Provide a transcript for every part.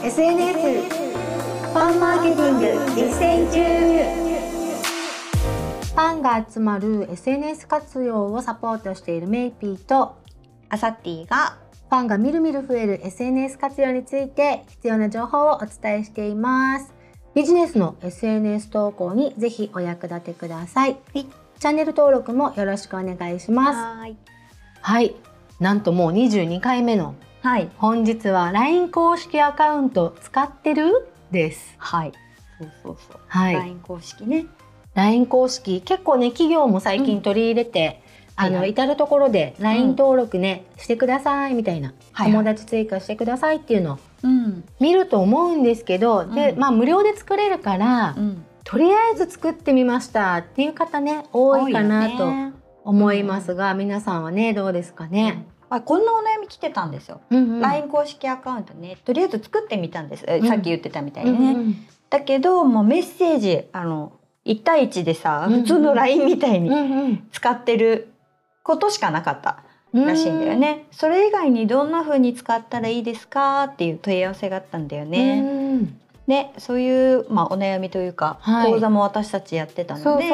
SNS ファンマーケティング実践中。ファンが集まる SNS 活用をサポートしているメイピーとアサッティがファンがみるみる増える SNS 活用について必要な情報をお伝えしています。ビジネスの SNS 投稿にぜひお役立てください、チャンネル登録もよろしくお願いします。はい。はい。なんともう22回目のはい。本日は LINE 公式アカウント使ってる？です。はい。そうそうそう、はい。LINE 公式ね。LINE 公式。結構ね企業も最近取り入れて、あの、はいはい。至る所で LINE 登録ね、してくださいみたいな、はいはい。友達追加してくださいっていうの。をうん。見ると思うんですけど、でうん。まあ無料で作れるから、うん。とりあえず作ってみましたっていう方ね多いかなと思いますが、皆さんはねどうですかね？あこんなお悩み来てたんですよ、うんうん。LINE 公式アカウントね。とりあえず作ってみたんです、ん。さっき言ってたみたいうんにね、うんだけどもうメッセージあの1対1でさうんうん。普通の LINE みたいにうんうん。使ってることしかなかったらしいんだよね、それ以外にどんな風に使ったらいいですかっていう問い合わせがあったんだようんね、うん。ねそういう、まあ、お悩みというか、はい。講座も私たちやってたので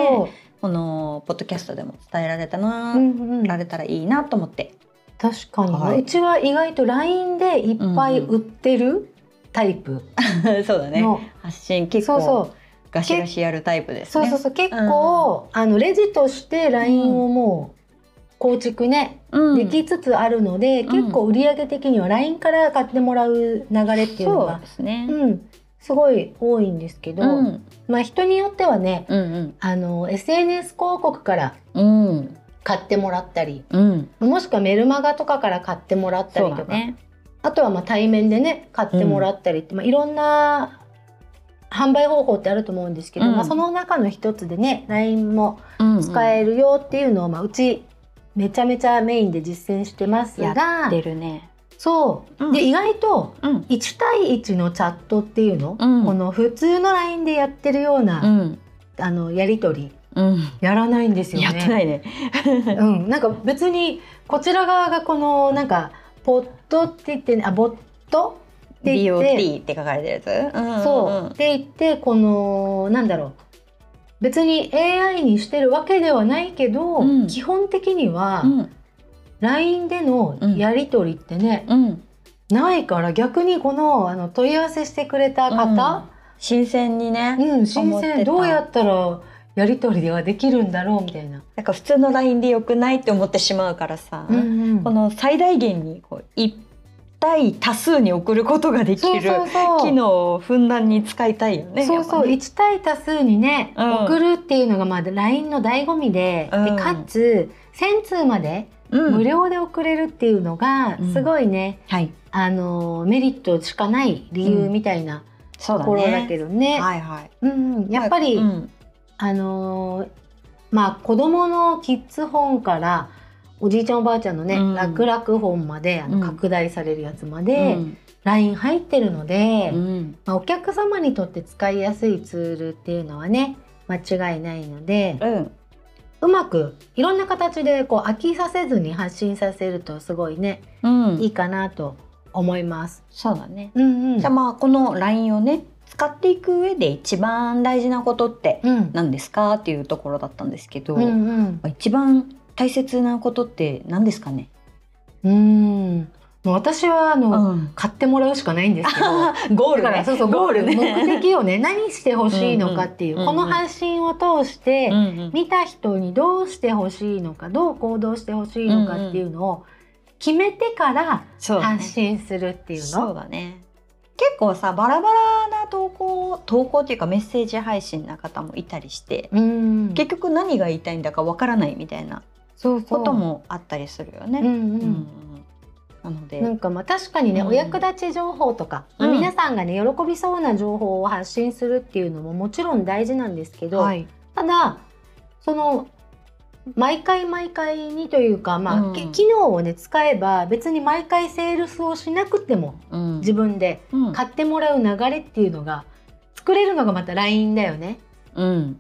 このポッドキャストでも伝えられたう。な、うんうん。られたらいいなと思って確かに、はい。うちは意外と LINE でいっぱい売ってるタイプ。そうだの、発信結構そうそう。ガシガシやるタイプですね。そうそうそう。結構、あのレジとして LINE をもう構築ね、うん。できつつあるので、ん。結構売上的には LINE から買ってもらう流れっていうのそうがですね、うん。すごい多いんですけど、うん。まあ人によってはねうんあの SNS 広告からうんうん買ってもらったりうん。もしくはメルマガとかから買ってもらったそりとか、ね。あとはまあ対面でね買ってもらったりって、まあ、いろんな販売方法ってあると思うんですけど、うん。まあ、その中の一つでね LINE もうん使えるよっていうのを、まあ、うちめちゃめちゃメインで実践してますやが出るね。そう、うん。で意外とうん。1対1のチャットっていうの、うん。この普通の LINE でやってるような、うん。あのやり取りうんやらないんですよね。やってないね。うん、なんか別にこちら側がこのなんかポットって言ってねあボット？って言って。BOT って書かれてるやつ、うんそう。って言ってこのなんだろう。別に AI にしてるわけではないけど、うん。基本的にはうん。LINE でのやり取りってね、うん。ないから逆にこのあの問い合わせしてくれた方、新鮮にね、うん新鮮。どうやったらやり取りができるんだろうみたいな。なんか普通の LINE でよくないって思ってしまうからさ、うんうん。この最大限にこう一対多数に送ることができるそうそう機能をふんだんに使いたいよね。そうそう、やっ1対多数にね、うん。送るっていうのがまあ LINE の醍醐味で,、うん。でかつ1000通まで無料で送れるっていうのがうん。すごいね、はい、あのメリットしかない理由みたいなところだね。けどね。はいはい。うんうん、やっぱり、うんあのーまあ子供のキッズ本からおじいちゃんおばあちゃんのね、うん。楽々本まであのうん。拡大されるやつまで、うん。LINE 入ってるので、うん。まあ、お客様にとって使いやすいツールっていうのはね間違いないのでうん。うまくいろんな形でこう飽きさせずに発信させるとすごいねうん。いいかなと思います。そうだね。うんうん。じゃあまあこの LINE をね使っていく上で一番大事なことってうん。何ですかっていうところだったんですけど、うんうん。まあ一番大切なことって何ですかね？うん。もう私はあの、うん、買ってもらうしかないんですけど ゴールね。だからそうそうゴール目的をね 何してほしいのかっていう、うんうんこの発信を通して、うんうん。見た人にどうしてほしいのかどう行動してほしいのかっていうのを決めてから発信するっていうの。そうだね。結構さバラバラな投稿投稿っていうかメッセージ配信な方もいたりして、うん。結局何が言いたいんだかわからないみたいなこともあったりするよね。うんうん。うんなので、なんかまあ確かにね、うん。お役立ち情報とか、うん。皆さんがね喜びそうな情報を発信するっていうのももちろん大事なんですけど、はい、ただその毎回毎回にというか、まあうん。け機能をね使えば別に毎回セールスをしなくてもうん。自分でうん。買ってもらう流れっていうのが作れるのがまた LINE だよね。うん、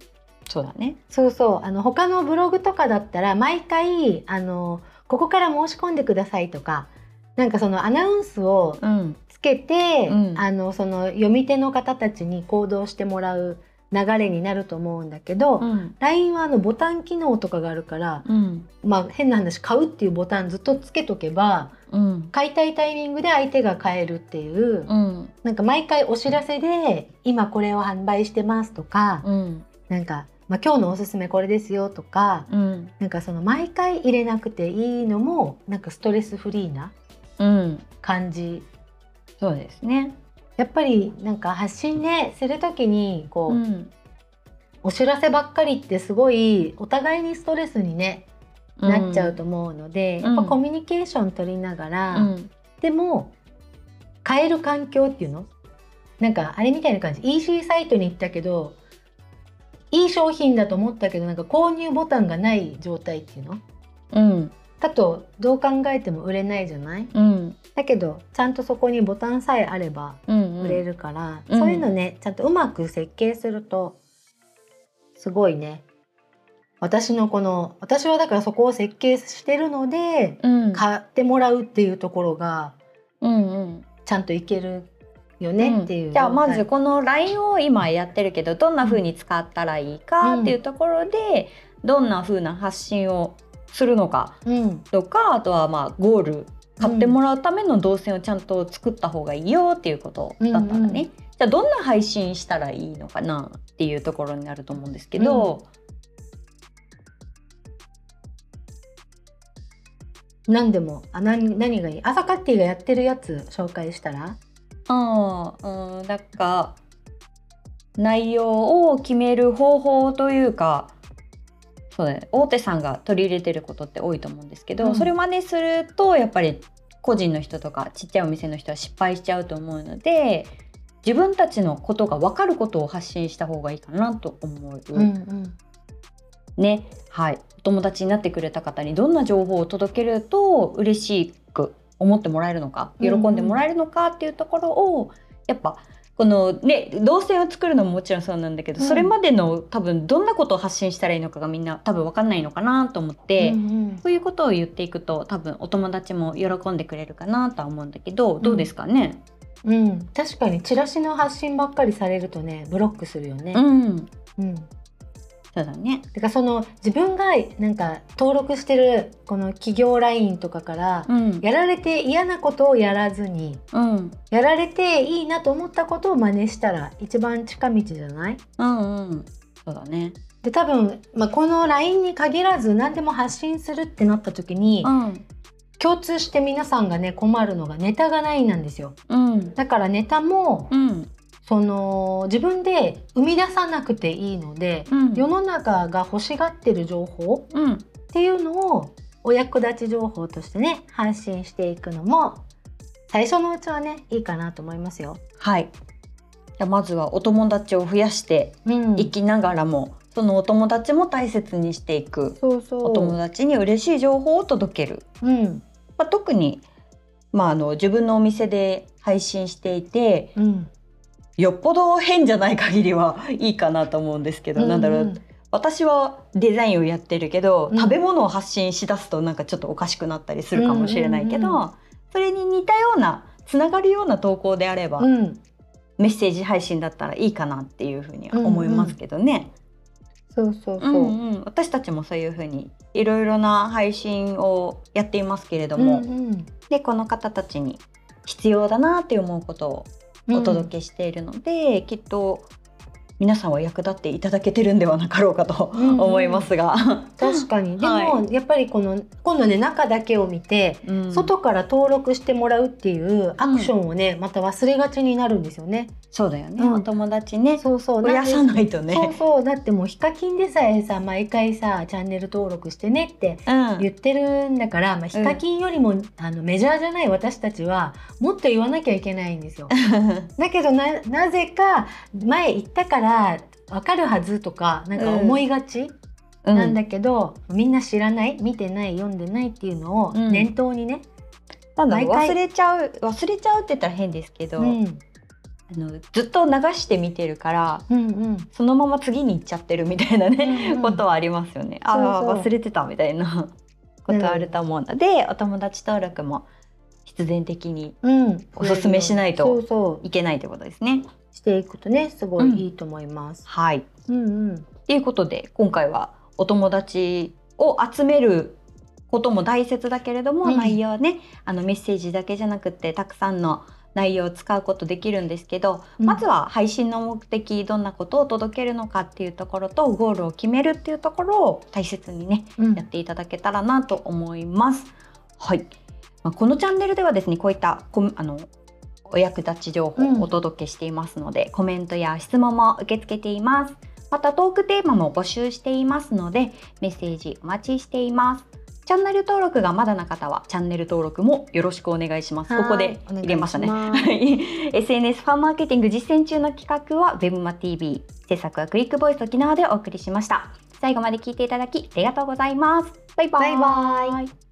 そうだね。そうそう。あの他のブログとかだったら毎回あのここから申し込んでくださいとかなんかそのアナウンスをうん。つけて、うん。あのその読み手の方たちに行動してもらう流れになると思うんだけど、うん。LINE はあのボタン機能とかがあるから、うん。まあ、変な話買うっていうボタンずっとつけとけばうん。買いたいタイミングで相手が買えるっていう、うん。なんか毎回お知らせで今これを販売してますとか、うん。なんか、まあ、今日のおすすめこれですよとかうん。なんかその毎回入れなくていいのもなんかストレスフリーなうん。感じ。そうですね。やっぱりなんか発信ねする時にこう、うん。お知らせばっかりってすごいお互いにストレスにね、なっちゃうと思うので、うん。やっぱコミュニケーション取りながら、うん。でも変える環境っていうの？なんかあれみたいな感じ。EC サイトに行ったけどいい商品だと思ったけどなんか購入ボタンがない状態っていうの？うんだとどう考えても売れないじゃない？うん。だけどちゃんとそこにボタンさえあればうん売れるから、うん。そういうのねちゃんとうまく設計するとすごいね。私のこの私はだからそこを設計してるのでうん。買ってもらうっていうところがうんうん。ちゃんといけるよねっていう、じゃあまはいずこの LINE を今やってるけどどんな風に使ったらいいかっていうところで、どんな風な発信をするのかうん。とかあとはまあゴール買ってもらうための動線をちゃんと作った方がいいよっていうことだったらね、うんうん。じゃあどんな配信したらいいのかなっていうところになると思うんですけど、何でもあ何何がいい？朝カッティがやってるやつ紹介したら？ああうんなんか内容を決める方法というかそうだね。大手さんが取り入れてることって多いと思うんですけど、うん。それを真似するとやっぱり個人の人とかちっちゃいお店の人は失敗しちゃうと思うので自分たちのことが分かることを発信した方がいいかなと思う、うんね。はい。お友達になってくれた方にどんな情報を届けると嬉しく思ってもらえるのか喜んでもらえるのかっていうところを、やっぱこのね動線を作るのももちろんそうなんだけど、うん。それまでの多分どんなことを発信したらいいのかがみんな多分分かんないのかなと思って、うんうん。そういうことを言っていくと多分お友達も喜んでくれるかなとは思うんだけどどうですかね、うん、確かにチラシの発信ばっかりされるとねブロックするよね。うん、うん、そうだね。だからその自分がなんか登録してるこの企業ラインとかからうん、やられて嫌なことをやらずにうん、やられていいなと思ったことを真似したら一番近道じゃない？うん、うん、そうだね。で多分、まあ、この LINE に限らず何でも発信するってなった時にうん、共通して皆さんがね困るのがネタがないなんですよ。うん、だからネタもうん、その自分で生み出さなくていいのでうん、世の中が欲しがってる情報うん、っていうのをお役立ち情報としてね発信していくのも最初のうちはねいいかなと思いますよ。はい。じゃあまずはお友達を増やしてうんいきながらも、そのお友達も大切にしていく。そうそうお友達に嬉しい情報を届ける。うんまあ、特に、まあ、あの自分のお店で配信していてうんよっぽど変じゃない限りはいいかなと思うんですけど、なんだろう。私はデザインをやってるけど、うん。食べ物を発信しだすとなんかちょっとおかしくなったりするかもしれないけど、うんうんそれに似たようなつながるような投稿であれば、うん。メッセージ配信だったらいいかなっていうふうには思いますけどね。そうそうそう。うんうん。私たちもそういうふうにいろいろな配信をやっていますけれども、うんうん。でこの方たちに必要だなって思うことをお届けしているので、きっと皆さんは役立っていただけてるんではなかろうかとうんうん。思いますが、確かに。でも、はやっぱりこの今度ね中だけを見て、うん。外から登録してもらうっていうアクションをね、また忘れがちになるんですよね。そうだよね、うん。お友達ね。そうそう。増やさないとね。そうそう。だってもうヒカキンでさえさ毎回さチャンネル登録してねってうん。言ってるんだから、まあ、ヒカキンよりも、あのメジャーじゃない私たちはもっと言わなきゃいけないんですよ。だけどななぜか前言ったからわかるはずとかなんか思いがちうん。なんだけど、みんな知らない見てない読んでないっていうのをうん。念頭にね、なん毎回忘れちゃう忘れちゃうって言ったら変ですけど、うん。あのずっと流して見てるからうんうん。そのまま次に行っちゃってるみたいなね、うんうん。ことはありますよね。ああ忘れてたみたいなことあると思うので、お友達登録も必然的にうん、おすすめしないといけないということですね。していくとねすごいいいと思います。はい。うんうんということで今回はお友達を集めることも大切だけれども、うん内容ねあのメッセージだけじゃなくってたくさんの内容を使うことできるんですけど、うんまずは配信の目的どんなことを届けるのかっていうところとゴールを決めるっていうところを大切にねうんやっていただけたらなと思います。はい。まあ、このチャンネルではですね、こういったコあのお役立ち情報うんをお届けしていますので、コメントや質問も受け付けています。またトークテーマも募集していますので、メッセージお待ちしています。チャンネル登録がまだな方はチャンネル登録もよろしくお願いします。ここで入れましたね。SNS ファンマーケティング実践中の企画は WebMaTV 制作はクリックボイス沖縄でお送りしました最後まで聞いていただきありがとうございますバイバイバイバイ